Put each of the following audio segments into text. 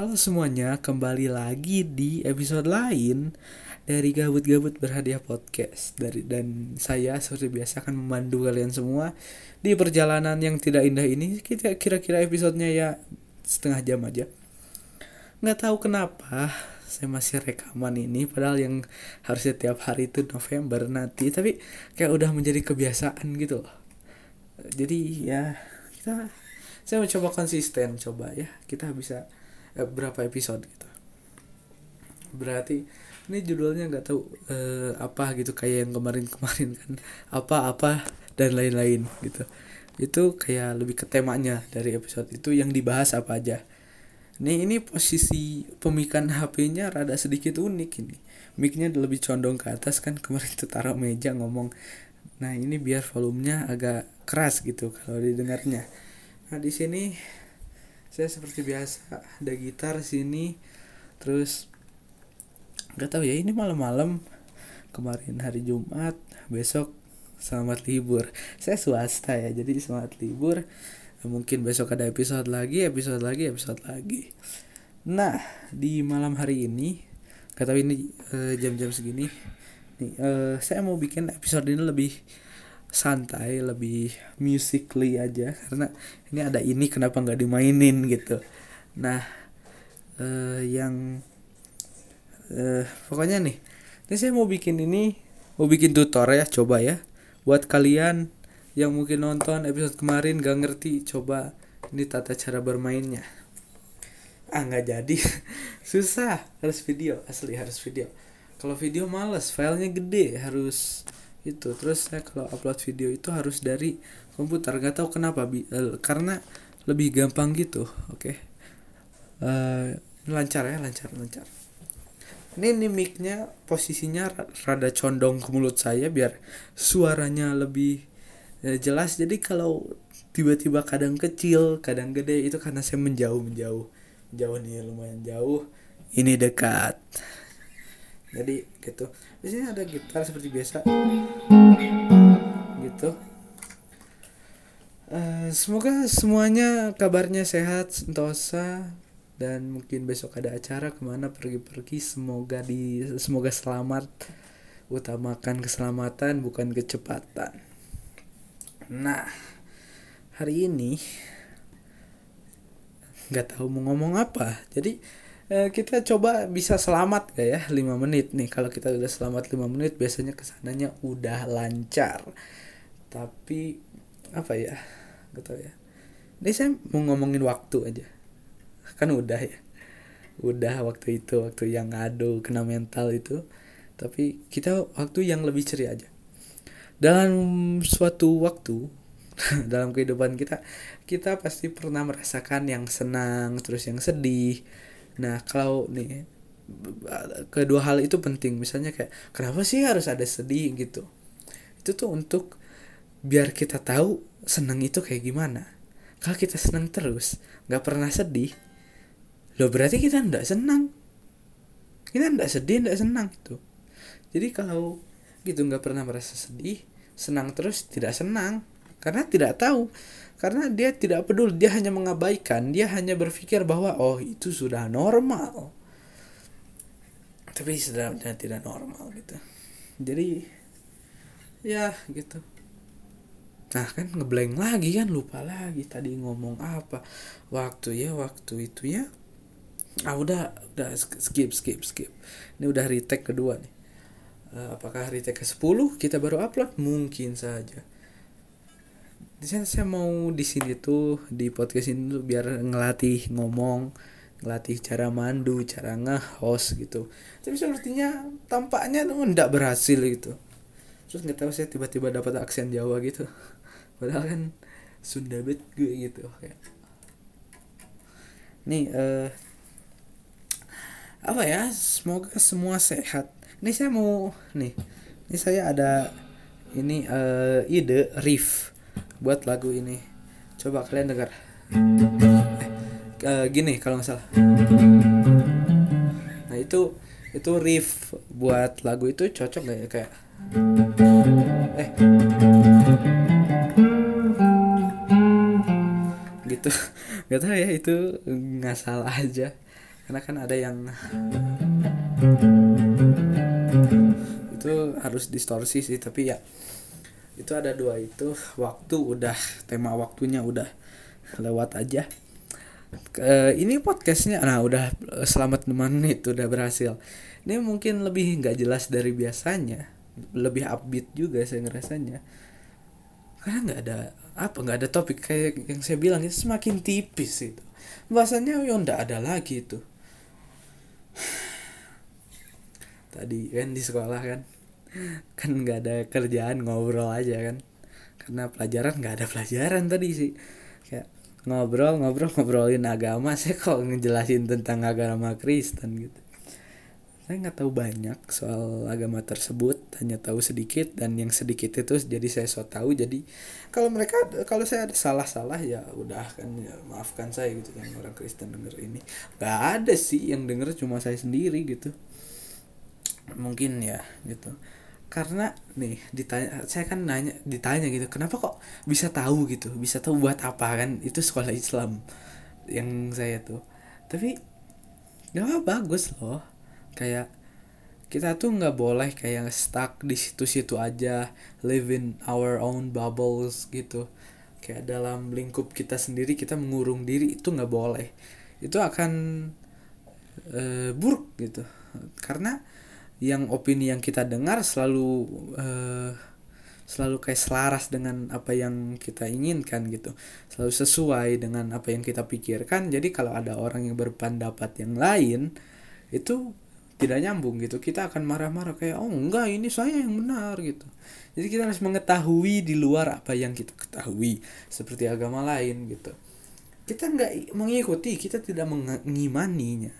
Halo semuanya, kembali lagi di episode lain dari Gabut-Gabut Berhadiah Podcast. Dari Dan saya seperti biasa akan memandu kalian semua Di perjalanan yang tidak indah ini. Kita kira-kira episodenya ya setengah jam aja. Nggak tahu kenapa saya masih rekaman ini Padahal yang harusnya tiap hari itu November nanti Tapi kayak udah menjadi kebiasaan gitu loh. Jadi ya kita saya mencoba konsisten coba ya. Kita bisa eh, berapa episode gitu. Berarti ini judulnya nggak tahu eh, apa gitu kayak yang kemarin-kemarin kan. Apa-apa dan lain-lain gitu. Itu kayak lebih ke temanya dari episode itu yang dibahas apa aja. Nih ini posisi pemikan HP-nya rada sedikit unik ini. Mic-nya lebih condong ke atas kan kemarin tuh taruh meja ngomong. Nah ini biar volumenya agak keras gitu kalau didengarnya. Nah di sini saya seperti biasa ada gitar sini. Terus nggak tahu ya ini malam-malam. Kemarin hari Jumat besok selamat libur. Saya swasta ya jadi selamat libur. Mungkin besok ada episode lagi episode lagi episode lagi. Nah di malam hari ini kata ini eh, jam-jam segini. Nih uh, saya mau bikin episode ini lebih santai lebih musically aja. Karena ini ada ini kenapa nggak dimainin gitu. Nah uh, yang uh, pokoknya nih ini saya mau bikin ini mau bikin tutor ya coba ya. Buat kalian yang mungkin nonton episode kemarin gak ngerti coba ini tata cara bermainnya. Ah nggak jadi. Susah harus video asli harus video. Kalau video males filenya gede harus itu terus saya kalau upload video itu harus dari komputer gak tahu kenapa bi. Uh, karena lebih gampang gitu oke. Okay. uh, lancar ya lancar lancar. Ini nih micnya posisinya rada condong ke mulut saya biar suaranya lebih uh, jelas. Jadi kalau tiba-tiba kadang kecil kadang gede itu karena saya menjauh menjauh jauh nih lumayan jauh. Ini dekat jadi gitu. Di sini ada gitar seperti biasa. Gitu. Uh, semoga semuanya kabarnya sehat sentosa dan mungkin besok ada acara ke mana pergi-pergi. Semoga di semoga selamat. Utamakan keselamatan bukan kecepatan. Nah hari ini nggak tahu mau ngomong apa. Jadi kita coba bisa selamat gak ya? 5 menit nih. Kalau kita udah selamat 5 menit biasanya ke sananya udah lancar. Tapi apa ya? Gak tau ya. Ini saya mau ngomongin waktu aja. Kan udah ya. Udah waktu itu waktu yang ngadu kena mental itu. Tapi kita waktu yang lebih ceria aja. Dalam suatu waktu dalam kehidupan kita kita pasti pernah merasakan yang senang terus yang sedih Nah, kalau nih kedua hal itu penting. Misalnya kayak kenapa sih harus ada sedih gitu? Itu tuh untuk biar kita tahu senang itu kayak gimana. Kalau kita senang terus, nggak pernah sedih, lo berarti kita nggak senang. Kita nggak sedih, nggak senang gitu. Jadi kalau gitu nggak pernah merasa sedih, senang terus tidak senang karena tidak tahu. Karena dia tidak peduli. Dia hanya mengabaikan. Dia hanya berpikir bahwa oh itu sudah normal. Tapi sebenarnya tidak normal gitu. Jadi ya gitu. Nah kan ngeblank lagi kan? Lupa lagi tadi ngomong apa. Waktu ya waktu itu ya. Ah udah udah skip skip skip. Ini udah retake kedua nih. Uh, apakah retake ke 10 kita baru upload? Mungkin saja saya, saya mau di sini tuh di podcast ini tuh biar ngelatih ngomong ngelatih cara mandu cara nge-host gitu. Tapi sepertinya tampaknya tuh nggak berhasil gitu. Terus nggak tahu saya tiba-tiba dapat aksen Jawa gitu. Padahal kan Sunda bet gue gitu kayak. Nih uh, apa ya semoga semua sehat. Ini saya mau nih ini saya ada ini uh, ide riff buat lagu ini. Coba kalian dengar. Eh, uh, gini kalau nggak salah. Nah itu itu riff buat lagu itu cocok gak ya kayak? Eh. Gitu. Nggak tahu ya itu nggak salah aja. Karena kan ada yang itu harus distorsi sih tapi ya itu ada dua itu waktu udah tema waktunya udah lewat aja. Ke ini podcastnya nah udah selamat teman itu udah berhasil. Ini mungkin lebih nggak jelas dari biasanya lebih upbeat juga saya ngerasanya. Karena nggak ada apa nggak ada topik kayak yang saya bilang itu semakin tipis itu. Bahasanya ya nggak ada lagi itu. Tadi kan di sekolah kan kan nggak ada kerjaan ngobrol aja kan. Karena pelajaran nggak ada pelajaran tadi sih. Kayak ngobrol ngobrol ngobrolin agama. Saya kok ngejelasin tentang agama Kristen gitu. Saya nggak tahu banyak soal agama tersebut. Hanya tahu sedikit dan yang sedikit itu jadi saya so tahu. Jadi kalau mereka kalau saya ada salah-salah ya udah kan ya, maafkan saya gitu kan orang Kristen denger ini. Nggak ada sih yang denger cuma saya sendiri gitu. Mungkin ya gitu karena nih ditanya saya kan nanya ditanya gitu kenapa kok bisa tahu gitu? Bisa tahu buat apa kan? Itu sekolah Islam yang saya tuh. Tapi gak bagus loh. Kayak kita tuh nggak boleh kayak stuck di situ-situ aja live in our own bubbles gitu. Kayak dalam lingkup kita sendiri kita mengurung diri itu nggak boleh. Itu akan uh, buruk gitu. Karena yang opini yang kita dengar selalu uh, selalu kayak selaras dengan apa yang kita inginkan gitu. Selalu sesuai dengan apa yang kita pikirkan. Jadi kalau ada orang yang berpendapat yang lain itu tidak nyambung gitu. Kita akan marah-marah kayak oh enggak ini saya yang benar gitu. Jadi kita harus mengetahui di luar apa yang kita ketahui seperti agama lain gitu. Kita nggak mengikuti kita tidak mengimaninya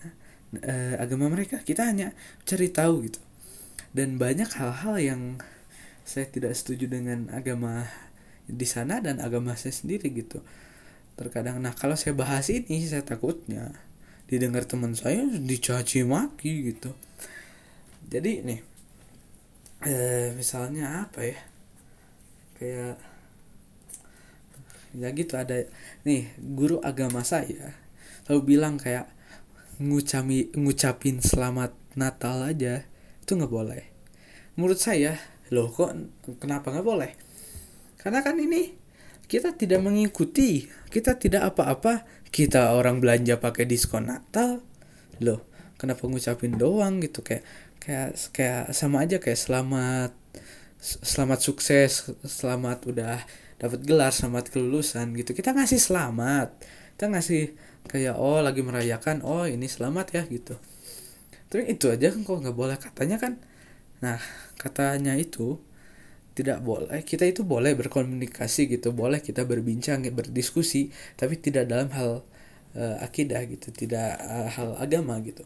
uh, agama mereka. Kita hanya cari tahu gitu. Dan banyak hal-hal yang saya tidak setuju dengan agama di sana dan agama saya sendiri gitu. Terkadang nah kalau saya bahas ini saya takutnya didengar teman saya dicaci maki gitu. Jadi nih eh, misalnya apa ya? Kayak ya gitu ada nih guru agama saya selalu bilang kayak ngucami ngucapin selamat Natal aja itu nggak boleh. Menurut saya loh kok kenapa nggak boleh? Karena kan ini kita tidak mengikuti kita tidak apa-apa kita orang belanja pakai diskon Natal. Loh kenapa ngucapin doang gitu? Kayak kayak kayak sama aja kayak selamat selamat sukses selamat udah dapat gelar selamat kelulusan gitu. Kita ngasih selamat kita ngasih kayak oh lagi merayakan oh ini selamat ya gitu. Tapi itu aja kan kok nggak boleh. Katanya kan nah katanya itu tidak boleh kita itu boleh berkomunikasi gitu boleh kita berbincang berdiskusi tapi tidak dalam hal uh, akidah gitu tidak uh, hal agama gitu.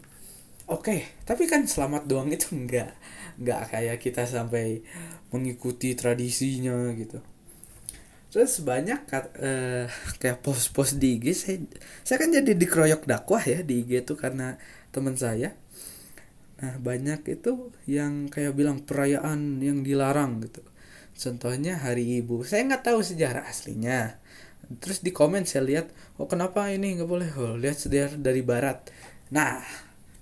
Oke okay, tapi kan selamat doang itu enggak enggak kayak kita sampai mengikuti tradisinya gitu terus banyak uh, kayak post-post di IG saya saya kan jadi dikeroyok dakwah ya di IG tuh karena teman saya. Nah banyak itu yang kayak bilang perayaan yang dilarang gitu. Contohnya hari ibu. Saya nggak tahu sejarah aslinya. Terus di komen saya lihat oh kenapa ini nggak boleh? Oh, lihat sejarah dari barat. Nah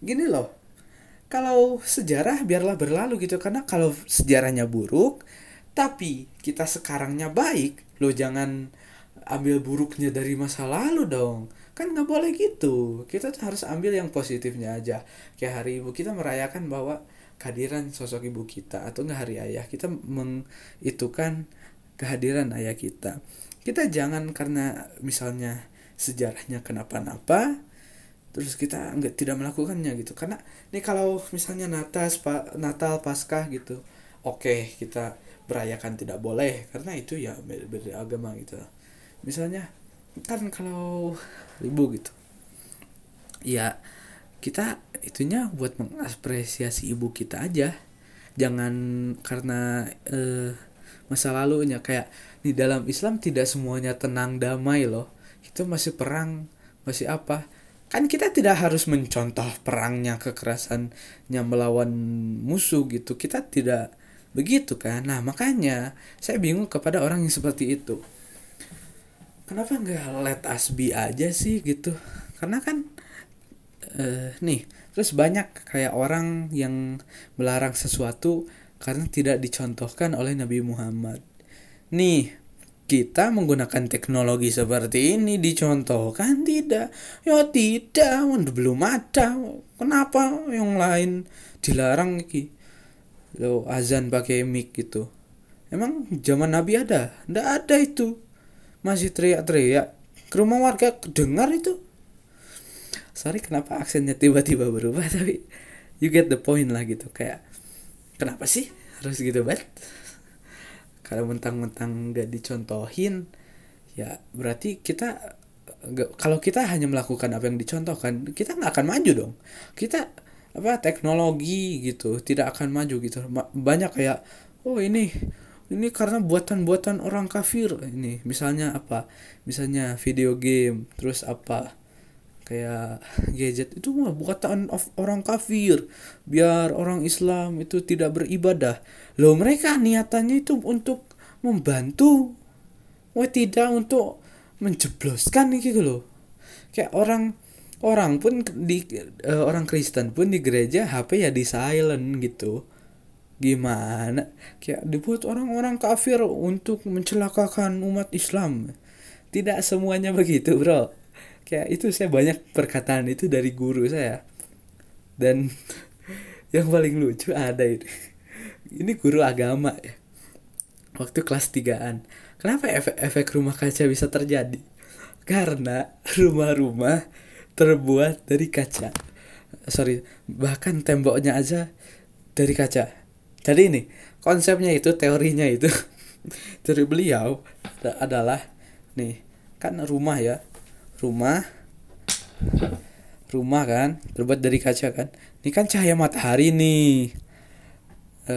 gini loh. Kalau sejarah biarlah berlalu gitu. Karena kalau sejarahnya buruk tapi kita sekarangnya baik lo jangan ambil buruknya dari masa lalu dong. Kan nggak boleh gitu. Kita tuh harus ambil yang positifnya aja. Kayak hari ibu kita merayakan bahwa kehadiran sosok ibu kita atau nggak hari ayah kita mengitukan kehadiran ayah kita. Kita jangan karena misalnya sejarahnya kenapa-napa terus kita nggak tidak melakukannya gitu. Karena ini kalau misalnya Natal Natal Paskah gitu oke okay, kita berayakan tidak boleh karena itu ya beda, beda agama gitu. Misalnya kan kalau ibu gitu ya kita itunya buat mengapresiasi ibu kita aja. Jangan karena uh, masa lalunya kayak di dalam Islam tidak semuanya tenang damai loh. Itu masih perang masih apa? Kan kita tidak harus mencontoh perangnya kekerasannya melawan musuh gitu. Kita tidak begitu kan? Nah makanya saya bingung kepada orang yang seperti itu. Kenapa nggak let us be aja sih gitu? Karena kan uh, nih terus banyak kayak orang yang melarang sesuatu karena tidak dicontohkan oleh Nabi Muhammad. Nih kita menggunakan teknologi seperti ini dicontohkan tidak? Ya tidak. Belum ada. Kenapa yang lain dilarang ki lo azan pakai mic gitu. Emang zaman nabi ada? Ndak ada itu. Masih teriak-teriak. Ke rumah warga dengar itu. Sorry kenapa aksennya tiba-tiba berubah tapi you get the point lah gitu. Kayak kenapa sih harus gitu banget kalau mentang-mentang gak dicontohin ya berarti kita kalau kita hanya melakukan apa yang dicontohkan kita nggak akan maju dong. Kita apa teknologi gitu tidak akan maju gitu. Banyak kayak oh ini ini karena buatan-buatan orang kafir. Ini misalnya apa? Misalnya video game terus apa? Kayak gadget itu mah buatan of orang kafir. Biar orang Islam itu tidak beribadah. Loh mereka niatannya itu untuk membantu. Wah tidak untuk menjebloskan gitu loh. Kayak orang orang pun di uh, orang Kristen pun di gereja HP ya di silent gitu. Gimana? Kayak dibuat orang-orang kafir untuk mencelakakan umat Islam. Tidak semuanya begitu bro. Kayak itu saya banyak perkataan itu dari guru saya. Dan yang paling lucu ada ini. Ini guru agama ya. Waktu kelas 3an kenapa efek, efek rumah kaca bisa terjadi? Karena rumah-rumah terbuat dari kaca. Sorry bahkan temboknya aja dari kaca. Jadi ini konsepnya itu teorinya itu dari beliau adalah nih kan rumah ya. Rumah rumah kan terbuat dari kaca kan. Ini kan cahaya matahari nih. E,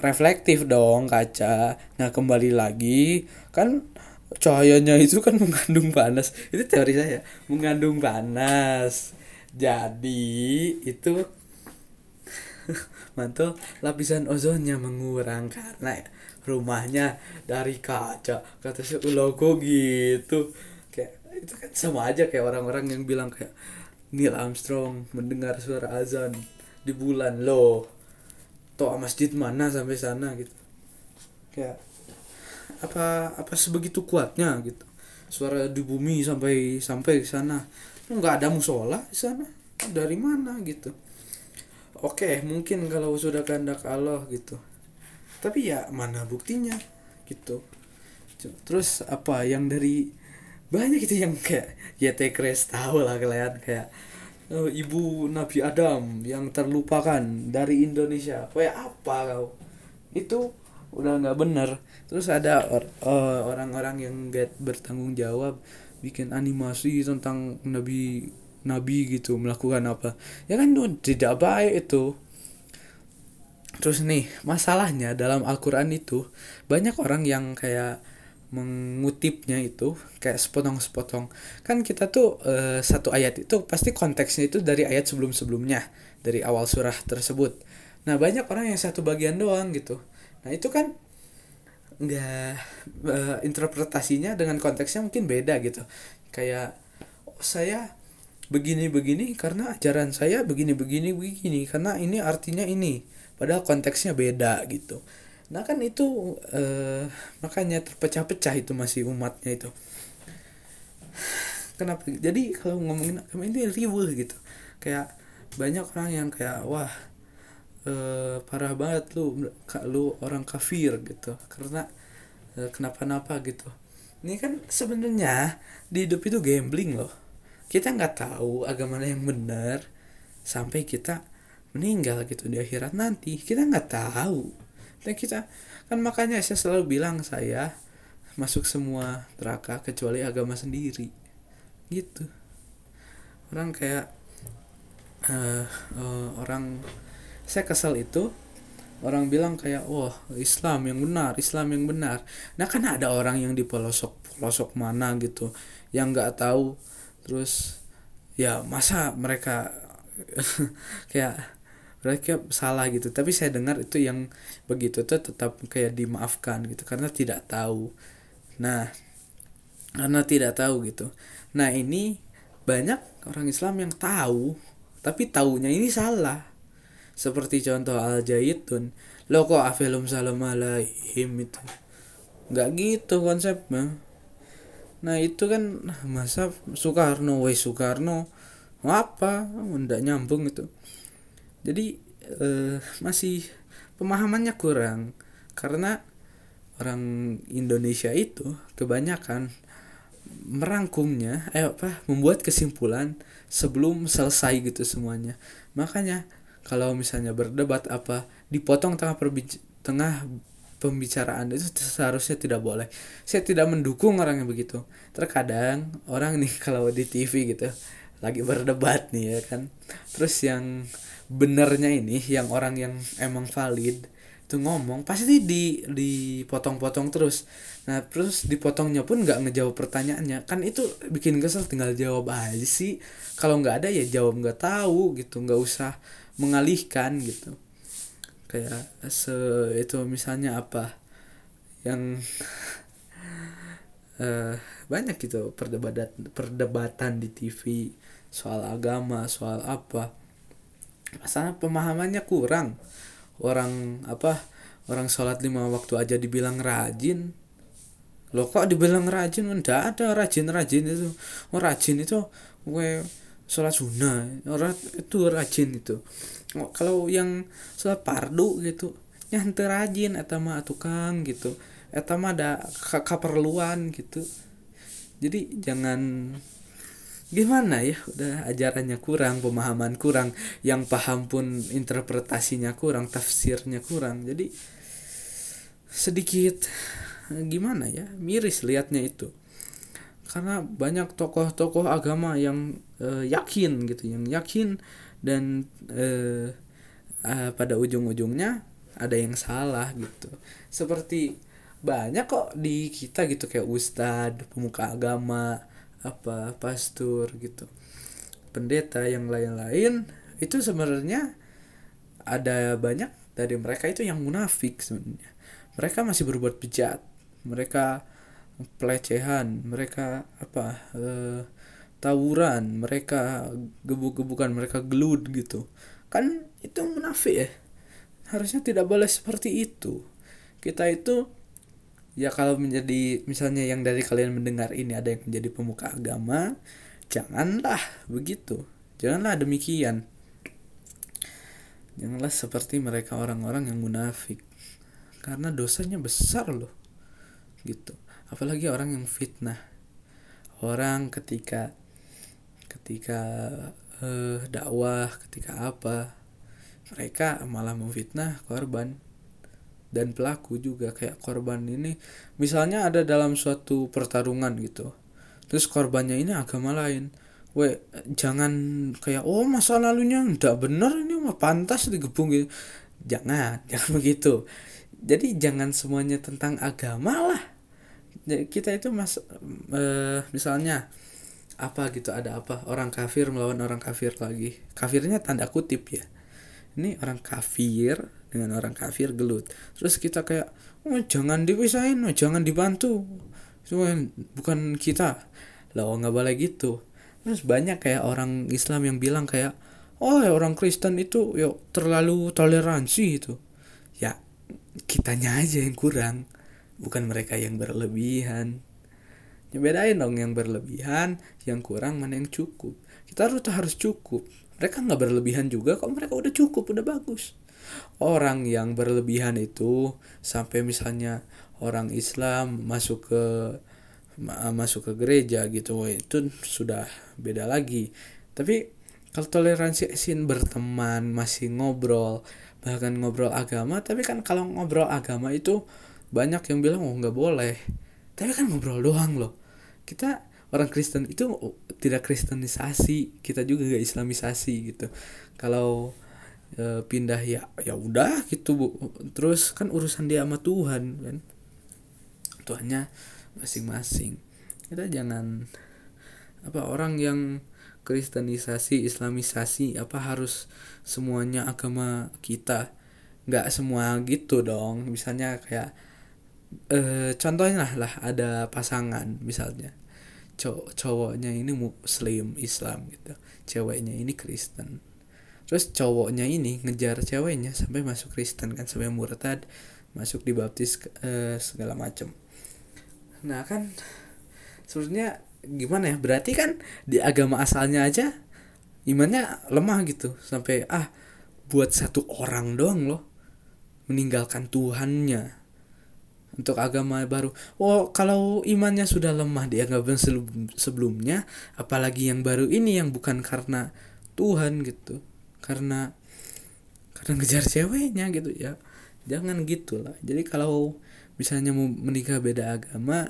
reflektif dong kaca. Nah kembali lagi kan cahayanya itu kan mengandung panas. Itu teori saya. Mengandung panas. Jadi itu mantul lapisan ozonnya mengurang karena rumahnya dari kaca kata si logo gitu. Itu kan sama aja kayak orang-orang yang bilang kayak Neil Armstrong mendengar suara azan di bulan lo toa masjid mana sampai sana? gitu. Kayak apa apa sebegitu kuatnya gitu. Suara di bumi sampai sampai di sana. Nggak ada musola di sana. Dari mana gitu. Oke mungkin kalau sudah kehendak Allah gitu. Tapi ya mana buktinya gitu. Terus apa yang dari banyak itu yang kayak ya Kres tahu lah kalian kayak uh, ibu Nabi Adam yang terlupakan dari Indonesia. Kayak apa kau? Itu udah nggak bener. Terus ada uh, orang-orang yang gak bertanggung jawab bikin animasi tentang Nabi Nabi gitu melakukan apa. Ya kan itu tidak baik itu. Terus nih masalahnya dalam Al-Quran itu banyak orang yang kayak mengutipnya itu kayak sepotong-sepotong. Kan kita tuh uh, satu ayat itu pasti konteksnya itu dari ayat sebelum-sebelumnya dari awal surah tersebut. Nah banyak orang yang satu bagian doang gitu nah itu kan nggak uh, interpretasinya dengan konteksnya mungkin beda gitu. Kayak oh, saya begini begini karena ajaran saya begini begini begini karena ini artinya ini padahal konteksnya beda gitu. Nah kan itu uh, makanya terpecah-pecah itu masih umatnya itu. Kenapa? Jadi kalau ngomongin agama ini riuh gitu. Kayak banyak orang yang kayak wah uh, parah banget lu lu orang kafir gitu. Karena uh, kenapa-napa gitu. Ini kan sebenarnya di hidup itu gambling loh. Kita nggak tahu agama yang benar sampai kita meninggal gitu di akhirat nanti. Kita nggak tahu. Dan kita kan makanya saya selalu bilang saya masuk semua neraka kecuali agama sendiri. Gitu. Orang kayak uh, uh, orang saya kesal itu orang bilang kayak wah Islam yang benar Islam yang benar. Nah kan ada orang yang di pelosok pelosok mana gitu yang nggak tahu. Terus ya masa mereka kayak mereka salah gitu. Tapi saya dengar itu yang begitu tuh tetap kayak dimaafkan gitu karena tidak tahu. Nah karena tidak tahu gitu. Nah ini banyak orang Islam yang tahu tapi taunya ini salah seperti contoh al jaitun lo kok afilum salam alaihim itu? Nggak gitu konsepnya. Nah itu kan masa Soekarno? Woi Soekarno apa nggak nyambung itu. Jadi eh, masih pemahamannya kurang. Karena orang Indonesia itu kebanyakan merangkumnya eh apa membuat kesimpulan sebelum selesai gitu semuanya. Makanya kalau misalnya berdebat apa dipotong tengah perbic tengah pembicaraan itu seharusnya tidak boleh. Saya tidak mendukung orang yang begitu. Terkadang orang nih kalau di TV gitu lagi berdebat nih ya kan. Terus yang benernya ini yang orang yang emang valid tuh ngomong pasti di dipotong-potong terus. Nah terus dipotongnya pun nggak ngejawab pertanyaannya. Kan itu bikin kesel tinggal jawab aja sih. Kalau nggak ada ya jawab nggak tahu gitu. Nggak usah mengalihkan gitu. Kayak se itu misalnya apa? Yang uh, banyak gitu perdebatan perdebatan di TV soal agama soal apa. Masalah pemahamannya kurang. Orang apa orang sholat lima waktu aja dibilang rajin. Lo kok dibilang rajin? Enggak ada rajin rajin itu. Oh rajin itu gue sholat sunnah. Orang itu rajin itu kalau yang sholat pardu gitu nyantai rajin atau mah tukang gitu. Atau mah ada keperluan gitu. Jadi jangan gimana ya udah ajarannya kurang pemahaman kurang yang paham pun interpretasinya kurang tafsirnya kurang. Jadi sedikit gimana ya miris liatnya itu karena banyak tokoh-tokoh agama yang uh, yakin gitu yang yakin dan uh, uh, pada ujung-ujungnya ada yang salah gitu. Seperti banyak kok di kita gitu kayak ustadz pemuka agama apa pastor gitu pendeta yang lain-lain itu sebenarnya ada banyak dari mereka itu yang munafik sebenarnya. Mereka masih berbuat bejat. Mereka pelecehan mereka apa uh, tawuran mereka gebuk-gebukan mereka gelut gitu. Kan itu munafik ya. Harusnya tidak boleh seperti itu. Kita itu ya kalau menjadi misalnya yang dari kalian mendengar ini ada yang menjadi pemuka agama janganlah begitu. Janganlah demikian. Janganlah seperti mereka orang-orang yang munafik. Karena dosanya besar loh. Gitu apalagi orang yang fitnah. Orang ketika ketika uh, dakwah ketika apa mereka malah memfitnah korban dan pelaku juga kayak korban ini. Misalnya ada dalam suatu pertarungan gitu terus korbannya ini agama lain. We jangan kayak oh masa lalunya ndak benar ini mah pantas digebung gitu. Jangan jangan begitu. Jadi jangan semuanya tentang agama lah kita itu mas uh, misalnya apa gitu ada apa orang kafir melawan orang kafir lagi. Kafirnya tanda kutip ya. Ini orang kafir dengan orang kafir gelut. Terus kita kayak oh jangan dipisahin oh, jangan dibantu. Bukan kita. Loh nggak boleh gitu. Terus banyak kayak orang Islam yang bilang kayak oh ya orang Kristen itu yuk terlalu toleransi itu. Ya kitanya aja yang kurang bukan mereka yang berlebihan. Ya bedain dong yang berlebihan yang kurang mana yang cukup. Kita harus harus cukup. Mereka nggak berlebihan juga kok mereka udah cukup udah bagus. Orang yang berlebihan itu sampai misalnya orang Islam masuk ke masuk ke gereja gitu itu sudah beda lagi. Tapi kalau toleransi sin berteman masih ngobrol bahkan ngobrol agama tapi kan kalau ngobrol agama itu banyak yang bilang oh nggak boleh. Tapi kan ngobrol doang loh. Kita orang Kristen itu tidak kristenisasi kita juga gak islamisasi gitu. Kalau e, pindah ya ya udah gitu bu. Terus kan urusan dia sama Tuhan kan? Tuhannya masing-masing. Kita jangan apa orang yang kristenisasi islamisasi apa harus semuanya agama kita. Nggak semua gitu dong. Misalnya kayak eh contohnya lah ada pasangan misalnya. Cowok cowoknya ini muslim Islam gitu. Ceweknya ini Kristen. Terus cowoknya ini ngejar ceweknya sampai masuk Kristen kan sampai murtad masuk di baptis uh, segala macem. Nah kan sebenarnya gimana ya? Berarti kan di agama asalnya aja imannya lemah gitu. Sampai ah buat satu orang doang loh meninggalkan Tuhannya untuk agama baru. Oh, kalau imannya sudah lemah di agama sebelumnya, apalagi yang baru ini yang bukan karena Tuhan gitu. Karena karena ngejar ceweknya gitu ya. Jangan gitulah. Jadi kalau misalnya mau menikah beda agama,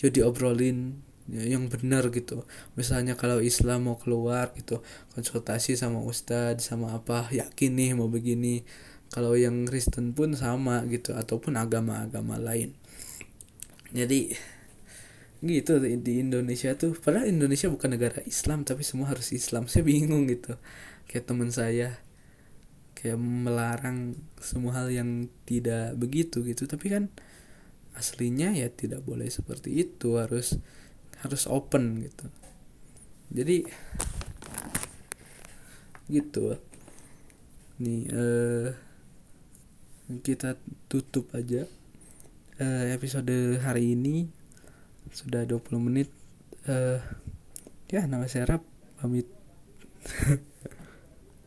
ya diobrolin ya, yang benar gitu misalnya kalau Islam mau keluar gitu konsultasi sama ustadz sama apa yakin nih mau begini kalau yang Kristen pun sama gitu ataupun agama-agama lain. Jadi gitu di Indonesia tuh. Padahal Indonesia bukan negara Islam tapi semua harus Islam. Saya bingung gitu. Kayak teman saya kayak melarang semua hal yang tidak begitu gitu. Tapi kan aslinya ya tidak boleh seperti itu. Harus harus open gitu. Jadi gitu. Nih uh, kita tutup aja. Uh, episode hari ini sudah 20 menit. Uh, ya nama saya Rap. Pamit